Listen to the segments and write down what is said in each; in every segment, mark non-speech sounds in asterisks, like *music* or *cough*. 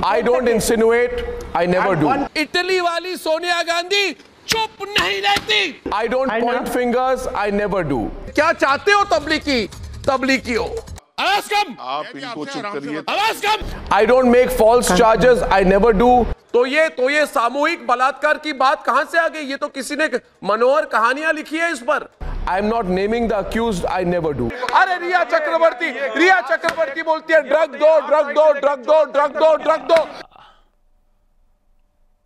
I don't insinuate. I never do. Italy वाली सोनिया गांधी चुप नहीं रहती I don't point fingers. I never do. क्या चाहते हो तबलीगी तबलीगी हो आवाज़ कम आप इनको चुप करिए आवाज़ कम I don't make false charges. I never do. तो ये तो ये सामूहिक बलात्कार की बात कहाँ से आ गई ये तो किसी ने मनोहर कहानियाँ लिखी है इस पर I'm not naming the accused. I never do. अरे रिया चक्रवर्ती रिया चक्रवर्ती बोलती है ड्रग दो ड्रग दो ड्रग दो ड्रग दो ड्रग दो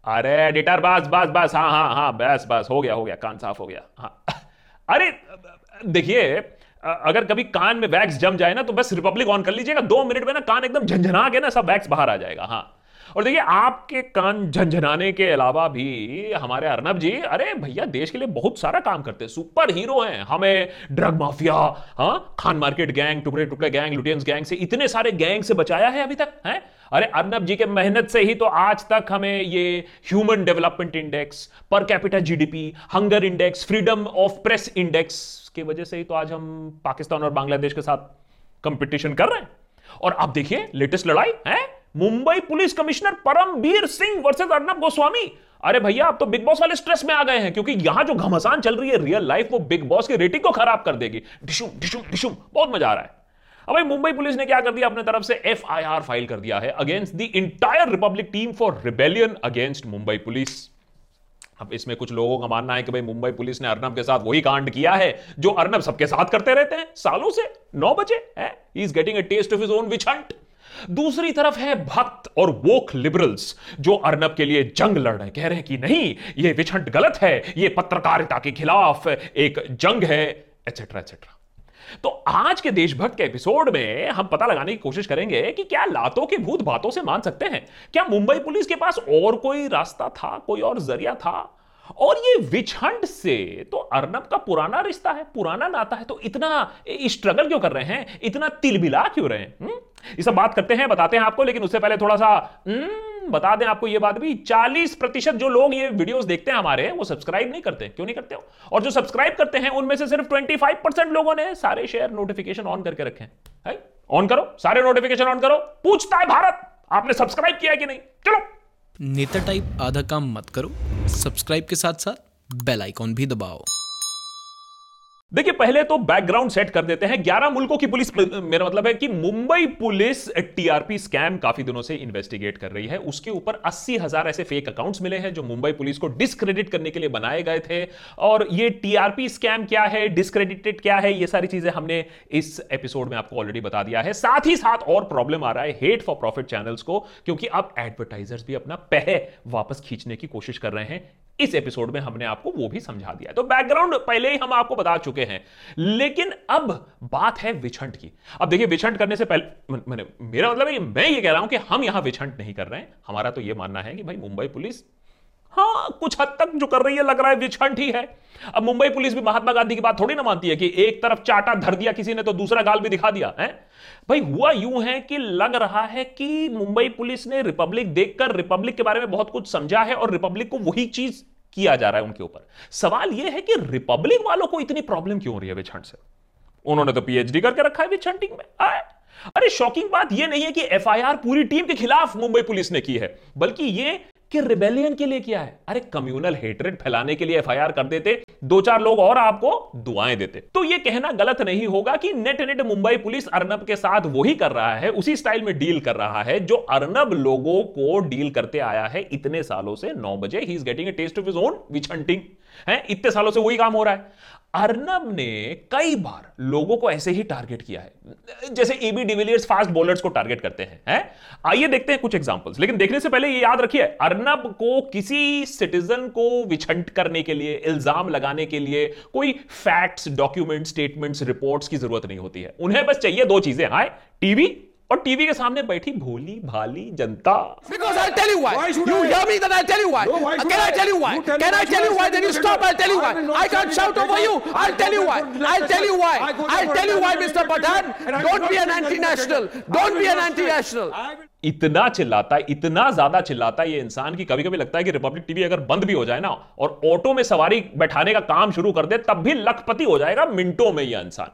अरे एडिटर बस बस बस हाँ हाँ हाँ बस बस हो गया हो गया कान साफ़ हो गया हाँ अरे देखिए अगर कभी कान में वैक्स जम जाए ना तो बस रिपब्लिक ऑन कर लीजिएगा दो मिनट में ना कान एकदम झंझना के ना सब वैक्स बाहर आ जाएगा हाँ और देखिए, आपके कान झंझनाने के अलावा भी हमारे अर्नब जी, अरे भैया, देश के लिए बहुत सारा काम करते हैं। सुपर हीरो हैं। हमें ड्रग माफिया हाँ खान मार्केट गैंग, टुकड़े टुकड़े गैंग लुटियंस गैंग से इतने सारे गैंग से बचाया है अभी तक, हैं? अरे अर्नब जी के मेहनत से ही तो आज तक हमें ये human development index, per capita GDP, hunger index, freedom of press index की वजह से ही तो आज हम पाकिस्तान और बांग्लादेश के साथ कंपटीशन कर रहे हैं। और आप देखिए, लेटेस्ट लड़ाई, है? Mumbai police commissioner Parambir Singh versus Arnab Goswami. अरे भैया अब तो बिग बॉस वाले स्ट्रेस में आ गए हैं, क्योंकि यहाँ जो घमासान चल रही है रियल लाइफ वो बिग बॉस की रेटिंग को खराब कर देगी। डिशुम डिशुम डिशुम, बहुत मज़ा आ रहा है। अब भाई, मुंबई पुलिस ने क्या कर दिया? अपने तरफ़ से एफआईआर फ़ाइल कर दिया है against the entire Republic team for rebellion against Mumbai police. अब इसमें कुछ लोगों का मानना है कि भाई, मुंबई पुलिस ने अर्नब के साथ वही कांड किया है, जो अर्नब सबके साथ करते रहते हैं, सालों से, नौ बजे is getting a taste of his own witch hunt दूसरी तरफ़ है भक्त और वोक लिबरल्स जो अर्नब के लिए जंग लड़ रहे हैं। कह रहे हैं कि नहीं, ये विछंट गलत है, ये पत्रकारिता के खिलाफ एक जंग है एटसेट्रा एटसेट्रा तो आज के देशभक्त के एपिसोड में हम पता लगाने की कोशिश करेंगे कि क्या लातों के भूत बातों से मान सकते हैं? क्या मुंबई पुलिस के पास और कोई रास्ता था, कोई और ज़रिया था? और ये हंट से तो अर्नब का पुराना रिश्ता है, पुराना नाता है तो इतना स्ट्रगल क्यों कर रहे हैं? इतना तिलबिला क्यों रहे हैं? हम्म? ये सब बात करते हैं बताते हैं आपको लेकिन उससे पहले थोड़ा सा हम्म, बता दें आपको ये बात भी। 40 प्रतिशत जो लोग ये वीडियोस देखते हैं हमारे वो सब्सक्राइब नहीं करते। क्यों नहीं करते हो और जो सब्सक्राइब करते हैं उनमें से सिर्फ़ 25 परसेंट लोगों ने सारे शेयर नोटिफिकेशन ऑन करके रखे हैं। ऑन करो सारे नोटिफिकेशन ऑन करो। पूछता है भारत आपने सब्सक्राइब किया कि नहीं? चलो। नेता टाइप आधा काम मत करो। सब्सक्राइब के साथ साथ बेल आइकॉन भी दबाओ। देखिए, पहले तो बैकग्राउंड सेट कर देते हैं। 11 मुल्कों की पुलिस, मेरा मतलब है कि मुंबई पुलिस टीआरपी स्कैम काफ़ी दिनों से इन्वेस्टिगेट कर रही है। उसके ऊपर अस्सी हज़ार ऐसे फेक अकाउंट्स मिले हैं जो मुंबई पुलिस को डिस्क्रेडिट करने के लिए बनाए गए थे। और ये टीआरपी स्कैम क्या है? डिस्क्रेडिटेड क्या है? ये सारी चीज़ें हमने इस एपिसोड में आपको ऑलरेडी बता दिया है। साथ ही साथ और प्रॉब्लम आ रहा है हेट फॉर प्रॉफिट चैनल्स को, क्योंकि अब एडवर्टाइजर्स भी अपना पह वापस खींचने की कोशिश कर रहे हैं। इस एपिसोड में हमने आपको वो भी समझा दिया। तो बैकग्राउंड पहले ही हम आपको बता चुके हैं, लेकिन अब बात है विछंट की। अब देखिए, विछंट करने से पहले मैंने, मेरा मतलब है मैं ये कह रहा हूँ कि हम यहाँ विछंट नहीं कर रहे हैं। हमारा तो ये मानना है कि भाई मुंबई पुलिस हाँ कुछ हद तक जो कर रही है, लग रहा है विछंट ही है। अब मुंबई पुलिस भी महात्मा गांधी की बात थोड़ी ना मानती है कि एक तरफ़ चाटा धर दिया किसी ने तो दूसरा गाल भी दिखा दिया, है? भाई, हुआ यूँ है कि लग रहा है कि मुंबई पुलिस ने रिपब्लिक देखकर रिपब्लिक के बारे में बहुत कुछ समझा है और रिपब्लिक को वही चीज़ किया जा रहा है उनके ऊपर। सवाल यह है कि रिपब्लिक वालों को इतनी प्रॉब्लम क्यों हो रही है विछंट से? उन्होंने तो पीएचडी करके रखा है विछंटिंग में, आए। अरे, शॉकिंग बात यह नहीं है कि एफआईआर पूरी टीम के खिलाफ मुंबई पुलिस ने की है, बल्कि यह कि रिबेलियन के लिए किया है। अरे कम्युनल हेटरेट फैलाने के लिए एफआईआर कर देते दो चार लोग और आपको दुआएँ देते। तो यह कहना गलत नहीं होगा कि net net Mumbai police Arnab के साथ वही कर रहा है, उसी स्टाइल में डील कर रहा है, जो अर्नब लोगों को डील करते आया है इतने सालों से, नौ बजे he is getting a taste of his own witch hunting है? इतने सालों से वही काम हो रहा है। अर्नब ने कई बार लोगों को ऐसे ही टारगेट किया है। जैसे AB de Villiers fast bowlers को टारगेट करते हैं हैं? आइए देखते हैं कुछ एग्जांपल्स लेकिन देखने से पहले ये याद रखिए, अर्नब को किसी सिटीजन को विछंट करने के लिए, इल्ज़ाम लगाने के लिए कोई फैक्ट्स डॉक्यूमेंट स्टेटमेंट्स रिपोर्ट्स की ज़रूरत नहीं होती है। उन्हें बस चाहिए दो चीज़ें हाय टीवी और टीवी के सामने बैठी भोली भाली जनता। इतना चिल्लाता है इतना ज़्यादा चिल्लाता है ये इंसान की कभी कभी लगता है कि रिपब्लिक टीवी अगर बंद भी हो जाए ना और ऑटो में सवारी बैठाने का काम शुरू कर दे तब भी लखपति हो जाएगा मिनटों में यह इंसान।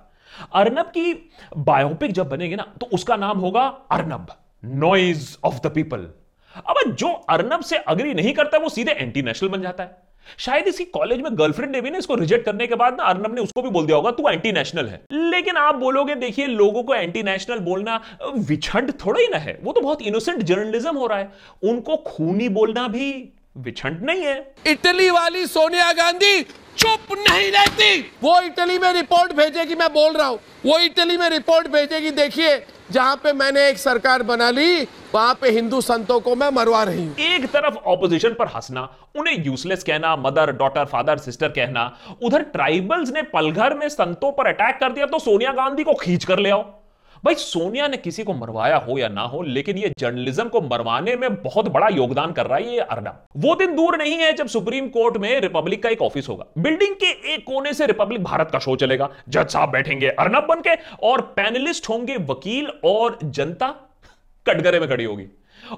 अर्नब की बायोपिक जब बनेगी ना तो उसका नाम होगा Arnab noise of the people अब जो अर्नब से अग्री नहीं करता, वो सीधे एंटी नेशनल बन जाता है। शायद इसी कॉलेज में गर्लफ्रेंड ने भी ना इसको रिजेक्ट करने के बाद ना अर्नब ने उसको भी बोल दिया होगा, तू एंटी नेशनल है। लेकिन आप बोलोगे, देखिए, लोगों को एंटी नेशनल बोलना विछंड थोड़ा ही ना है। वो तो बहुत इनोसेंट जर्नलिज्म हो रहा है। उनको खूनी बोलना भी विछंड नहीं है। इटली वाली सोनिया गांधी चुप नहीं रहती। वो इटली में रिपोर्ट भेजेगी मैं बोल रहा हूँ। वो इटली में रिपोर्ट भेजेगी देखिए जहाँ पे मैंने एक सरकार बना ली वहाँ पे हिंदू संतों को मैं मरवा रही हूँ। एक तरफ़ ऑपोजिशन पर हंसना उन्हें यूजलेस कहना मदर डॉटर फादर सिस्टर कहना उधर ट्राइबल्स ने पलघर में संतों पर अटैक कर दिया तो सोनिया गांधी को खींच कर ले आओ। भाई सोनिया ने किसी को मरवाया हो या ना हो लेकिन ये जर्नलिज्म को मरवाने में बहुत बड़ा योगदान कर रहा है ये अर्नब वो दिन दूर नहीं है जब सुप्रीम कोर्ट में रिपब्लिक का एक ऑफ़िस होगा। बिल्डिंग के एक कोने से रिपब्लिक भारत का शो चलेगा। जज साहब बैठेंगे अर्नब बन के और पैनलिस्ट होंगे वकील और जनता कटघरे में खड़ी होगी।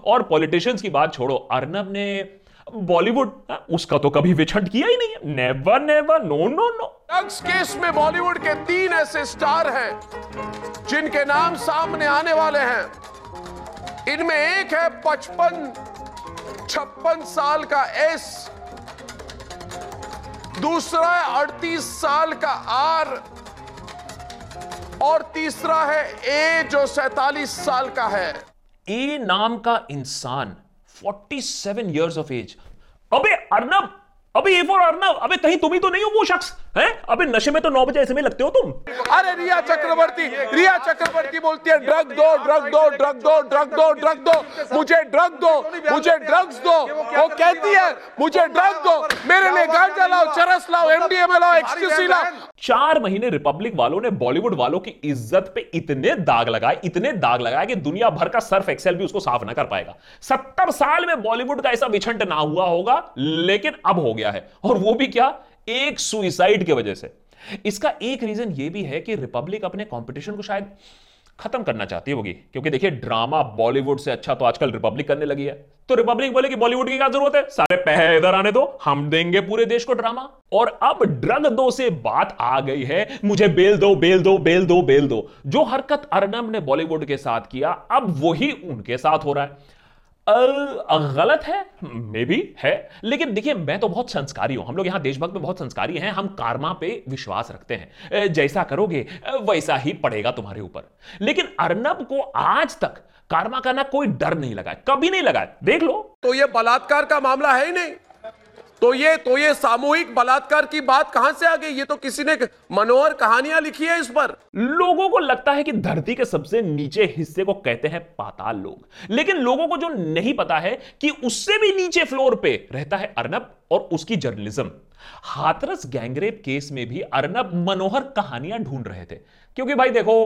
और पॉलिटिशियंस की बात छोड़ो अर्नब ने बॉलीवुड हाँ, उसका तो कभी विछंड किया ही नहीं है। Never never no no no drugs case में बॉलीवुड के तीन ऐसे स्टार हैं, जिनके नाम सामने आने वाले हैं। इनमें एक है पचपन, छप्पन साल का एस, दूसरा है अड़तीस साल का आर, और तीसरा है ए, जो सैतालीस साल का है। ए नाम का इंसान 47 इयर्स ऑफ़ एज अबे अर्नब! अबे ए फॉर अर्नब अबे कहीं तुम ही तो नहीं हो वो शख्स हैं? अबे नशे में तो नौ बजे ऐसे में लगते हो तुम। अरे रिया चक्रवर्ती रिया चक्रवर्ती बोलती है ड्रग दो ड्रग दो ड्रग दो ड्रग दो ड्रग दो। मुझे ड्रग दो मुझे ड्रग्स दो। वो कहती है मुझे ड्रग दो। मेरे लिए गांजा लाओ चरस लाओ एमडीएमए लाओ एक्सक्यूसी लाओ। चार महीने रिपब्लिक वालों ने बॉलीवुड वालों की इज़्ज़त पे इतने दाग लगाए इतने दाग लगाए कि दुनिया भर का सर्फ एक्सेल भी उसको साफ़ ना कर पाएगा। सत्तर साल में बॉलीवुड का ऐसा विछंट ना हुआ होगा लेकिन अब हो गया। है। और वो भी क्या? एक सुइसाइड की वजह से। इसका एक रीजन ये भी है कि रिपब्लिक अपने कंपटीशन को शायद खत्म करना चाहती होगी। क्योंकि देखिए ड्रामा बॉलीवुड से अच्छा तो आजकल रिपब्लिक करने लगी है। तो रिपब्लिक बोले कि बॉलीवुड की क्या ज़रूरत है? सारे पैसे इधर आने दो, हम देंगे पूरे देश को ड्रामा और अब ड्रग दो से बात आ गई है। मुझे बेल दो बेल दो बेल दो बेल दो। जो हरकत अर्नब ने बॉलीवुड के साथ किया, अब वही उनके साथ हो रहा है। गलत है? मे भी है। लेकिन देखिए, मैं तो बहुत संस्कारी हूँ। हम लोग यहाँ देशभक्त में बहुत संस्कारी हैं। हम कारमा पे विश्वास रखते हैं। जैसा करोगे वैसा ही पड़ेगा तुम्हारे ऊपर। लेकिन अर्नब को आज तक कारमा का ना कोई डर नहीं लगा कभी नहीं लगा देख लो। तो ये बलात्कार का मामला है ही नहीं। तो ये तो ये सामूहिक बलात्कार की बात कहाँ से आ गई? ये तो किसी ने मनोहर कहानियाँ लिखी है इस पर। लोगों को लगता है कि धरती के सबसे नीचे हिस्से को कहते हैं पाताल लोग। लेकिन लोगों को जो नहीं पता है कि उससे भी नीचे फ्लोर पे रहता है अर्नब और उसकी जर्नलिज्म। हाथरस गैंगरेप केस में भी अर्नब मनोहर कहानियाँ ढूंढ रहे थे। क्योंकि भाई देखो,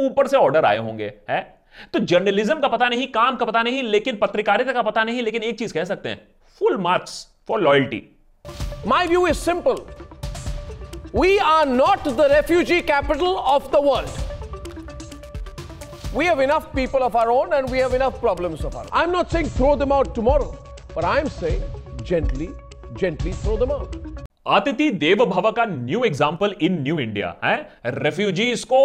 ऊपर से ऑर्डर आए होंगे, है? तो जर्नलिज्म का पता नहीं, काम का पता नहीं, लेकिन पत्रकारिता का पता नहीं, लेकिन एक चीज़ कह सकते हैं, full marks. For loyalty. My view is simple. We are not the refugee capital of the world. We have enough people of our own and we have enough problems of our own. I'm not saying throw them out tomorrow, but I'm saying gently, gently throw them out. अतिथि देव भव का new example in new India है refugees को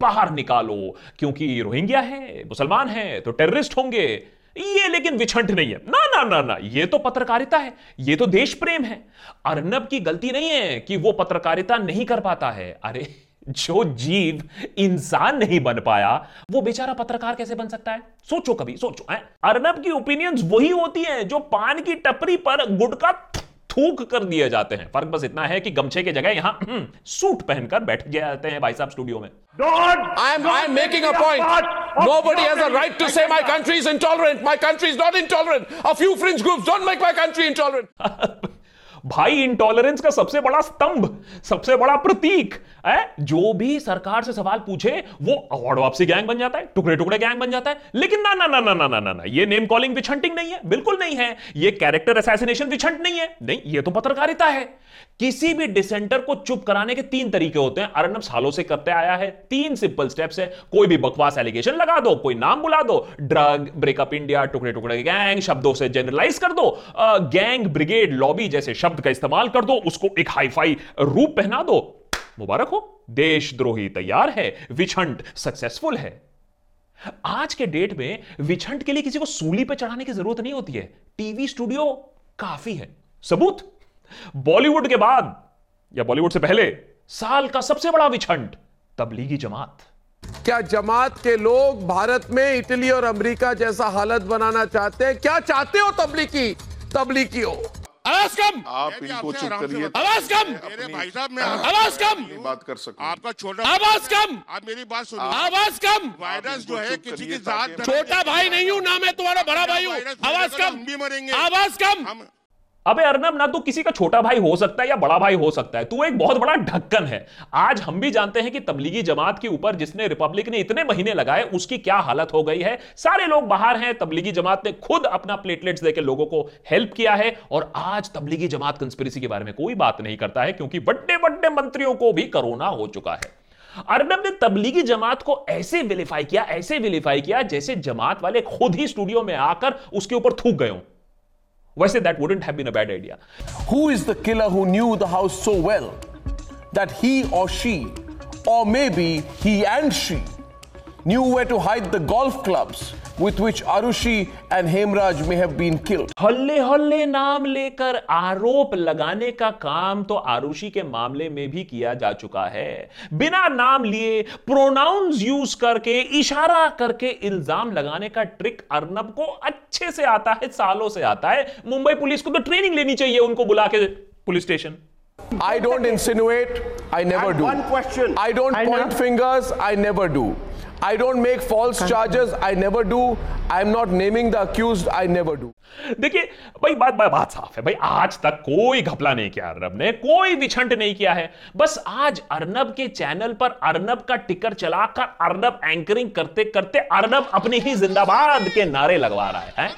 बाहर निकालो क्योंकि Rohingya है मुसलमान है तो टेररिस्ट होंगे ये लेकिन विछंट नहीं है। ना ना ना ना ये तो पत्रकारिता है ये तो देश प्रेम है। अर्नब की गलती नहीं है कि वो पत्रकारिता नहीं कर पाता है। अरे जो जीव इंसान नहीं बन पाया वो बेचारा पत्रकार कैसे बन सकता है? सोचो कभी सोचो है? अर्नब की ओपिनियंस वही होती हैं जो पान की टपरी पर गुटका थूक कर दिए जाते हैं। फ़र्क बस इतना है कि गमछे की जगह यहाँ हम्म, सूट पहनकर बैठ जाते हैं भाई साहब स्टूडियो में। I am, I am making a point. Nobody has a right to say my country is intolerant. My country is not intolerant. A few fringe groups don't make my country intolerant. *laughs* भाई intolerance का सबसे बड़ा स्तंभ सबसे बड़ा प्रतीक है जो भी सरकार से सवाल पूछे वो अवार्ड वापसी गैंग बन जाता है टुकड़े टुकड़े गैंग बन जाता है लेकिन ना ना ना ना ना ना ना ना ये नेम कॉलिंग विछंटिंग नहीं है बिल्कुल नहीं है ये कैरेक्टर असैसिनेशन विछंट नहीं है नहीं ये तो पत्रकारिता है किसी भी डिसेंटर को चुप कराने के तीन तरीके होते हैं। अर्नब सालों से करते आया है। तीन सिंपल स्टेप्स है। कोई भी बकवास एलिगेशन लगा दो, कोई नाम बुला दो। ड्रग ब्रेकअप इंडिया टुकड़े टुकड़े गैंग शब्दों से जनरलाइज कर दो। गैंग ब्रिगेड लॉबी जैसे शब्द का इस्तेमाल कर दो, उसको एक हाईफाई रूप पहना दो। मुबारक हो। देशद्रोही तैयार है। विछंट सक्सेसफुल है। आज के डेट में विछंट के लिए किसी को सूली पर चढ़ाने की ज़रूरत नहीं होती है। टीवी स्टूडियो काफ़ी है। सबूत? बॉलीवुड के बाद या बॉलीवुड से पहले साल का सबसे बड़ा विछंट तबलीगी जमात। क्या जमात के लोग भारत में इटली और अमेरिका जैसा हालत बनाना चाहते हैं? क्या चाहते हो तबलीगी? तबलीगी हो आवाज़ कम आप इनको चुप करिए। आवाज़ कम मेरे भाई साहब मैं आवाज़ कम बात कर सकते हैं। आपका छोटा आवाज़ कम आप मेरी बात सुनिए। आवाज़ कम वायरस जो है किसी की जात छोटा भाई नहीं हूँ ना मैं तुम्हारा बड़ा भाई हूँ। आवाज़ कम भी मरेंगे। आवाज़ कम हम अबे अर्नब, ना तू किसी का छोटा भाई हो सकता है या बड़ा भाई हो सकता है। तू एक बहुत बड़ा ढक्कन है। आज हम भी जानते हैं कि तबलीगी जमात के ऊपर जिसने रिपब्लिक ने इतने महीने लगाए, उसकी क्या हालत हो गई है। सारे लोग बाहर हैं। तबलीगी जमात ने खुद अपना प्लेटलेट्स देकर लोगों को हेल्प किया है। और आज तबलीगी जमात कंस्पिरेसी के बारे में कोई बात नहीं करता है, क्योंकि बड़े बड़े मंत्रियों को भी कोरोना हो चुका है। अर्नब ने तबलीगी जमात को ऐसे विलीफाई किया, ऐसे विलीफाई किया, जैसे जमात वाले खुद ही स्टूडियो में आकर उसके ऊपर थूक गए वैसे that wouldn't have been a bad idea Who is the killer who knew the house so well that he or she, or maybe he and she, knew where to hide the golf clubs with which Arushi and Hemraj may have been killed? हल्ले हल्ले नाम लेकर आरोप लगाने का काम तो आरुषि के मामले में भी किया जा चुका है बिना नाम लिए प्रोनाउंस यूज़ करके इशारा करके इल्ज़ाम लगाने का ट्रिक अर्नब को अच्छे से आता है सालों से आता है मुंबई पुलिस को तो ट्रेनिंग लेनी चाहिए उनको बुला के police station I don't insinuate, I never do. one question. I don't point fingers, I never do. I don't make false charges, I never do. I'm not naming the accused, I never do. देखिए भाई बात बात बात साफ़ है भाई आज तक कोई घपला नहीं किया अर्नब ने कोई विछंट नहीं किया है बस आज अर्नब के चैनल पर अर्नब का टिकर चलाकर अर्नब एंकरिंग करते करते अर्नब अपनी ही जिंदाबाद के नारे लगवा रहा है, हैं?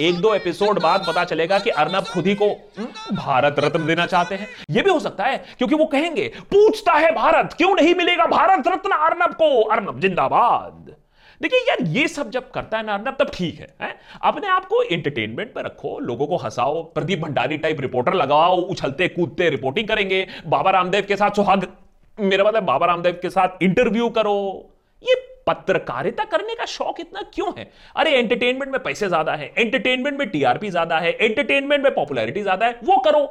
एक दो एपिसोड बाद पता चलेगा कि अर्नब खुद ही को हम्म, भारत रत्न देना चाहते हैं। यह भी हो सकता है क्योंकि वो कहेंगे पूछता है भारत क्यों नहीं मिलेगा भारत रत्न अर्नब को? अर्नब जिंदाबाद। देखिए यार ये सब जब करता है ना अर्नब तब ठीक है, है? अपने आप को एंटरटेनमेंट पे रखो लोगों को हंसाओ प्रदीप भंडारी टाइप रिपोर्टर लगाओ उछलते कूदते रिपोर्टिंग करेंगे बाबा रामदेव के साथ सुहाग मेरा मतलब बाबा रामदेव के साथ इंटरव्यू करो। ये पत्रकारिता करने का शौक इतना क्यों है? अरे एंटरटेनमेंट में पैसे ज़्यादा है एंटरटेनमेंट में टीआरपी ज़्यादा है एंटरटेनमेंट में पॉपुलैरिटी ज़्यादा है, वो करो।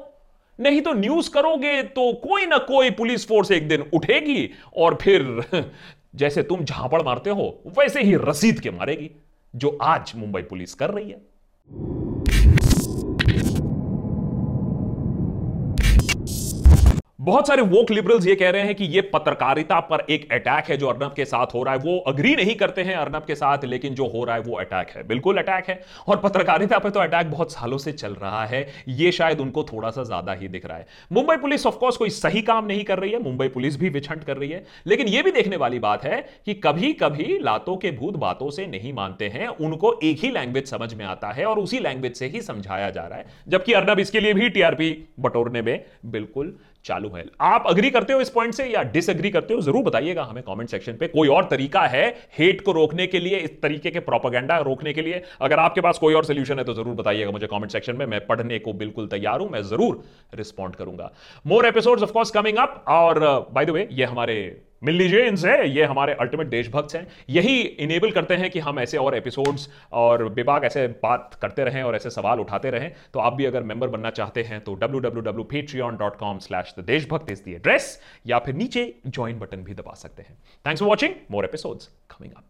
नहीं तो न्यूज़ करोगे तो कोई ना कोई पुलिस फोर्स एक दिन उठेगी और फिर *laughs* जैसे तुम झापड़ मारते हो, वैसे ही रसीद के मारेगी, जो आज मुंबई पुलिस कर रही है। बहुत सारे वोक लिबरल्स ये कह रहे हैं कि ये पत्रकारिता पर एक अटैक है जो अर्नब के साथ हो रहा है। वो अग्री नहीं करते हैं अर्नब के साथ, लेकिन जो हो रहा है वो अटैक है। बिल्कुल अटैक है। और पत्रकारिता पर तो अटैक बहुत सालों से चल रहा है। ये शायद उनको थोड़ा सा ज़्यादा ही दिख रहा है। मुंबई पुलिस ऑफकोर्स कोई सही काम नहीं कर रही है। मुंबई पुलिस भी विछंट कर रही है। लेकिन यह भी देखने वाली बात है कि कभी कभी लातों के भूत बातों से नहीं मानते हैं। उनको एक ही लैंग्वेज समझ में आता है और उसी लैंग्वेज से ही समझाया जा रहा है। जबकि अर्नब इसके लिए भी टीआरपी बटोरने में बिल्कुल चालू है। आप अग्री करते हो इस पॉइंट से या डिसएग्री करते हो, ज़रूर बताइएगा हमें कमेंट सेक्शन पे। कोई और तरीका है हेट को रोकने के लिए, इस तरीके के प्रोपागेंडा रोकने के लिए? अगर आपके पास कोई और सोल्यूशन है तो ज़रूर बताइएगा मुझे कमेंट सेक्शन में। मैं पढ़ने को बिल्कुल तैयार हूँ, मैं ज़रूर रिस्पॉन्ड करूँगा। More episode of course coming up और बाय द वे ये हमारे मिल लीजिए, इनसे। ये हमारे अल्टीमेट देशभक्त हैं। यही इनेबल करते हैं कि हम ऐसे और एपिसोड्स और विभाग ऐसे बात करते रहें और ऐसे सवाल उठाते रहें। तो आप भी अगर मेंबर बनना चाहते हैं तो डब्ल्यू डब्ल्यू डब्ल्यू फिट जी ऑन www.patreon.com slash the Deshbhakt is the address या फिर नीचे ज्वाइन बटन भी दबा सकते हैं। Thanks for watching more episodes coming up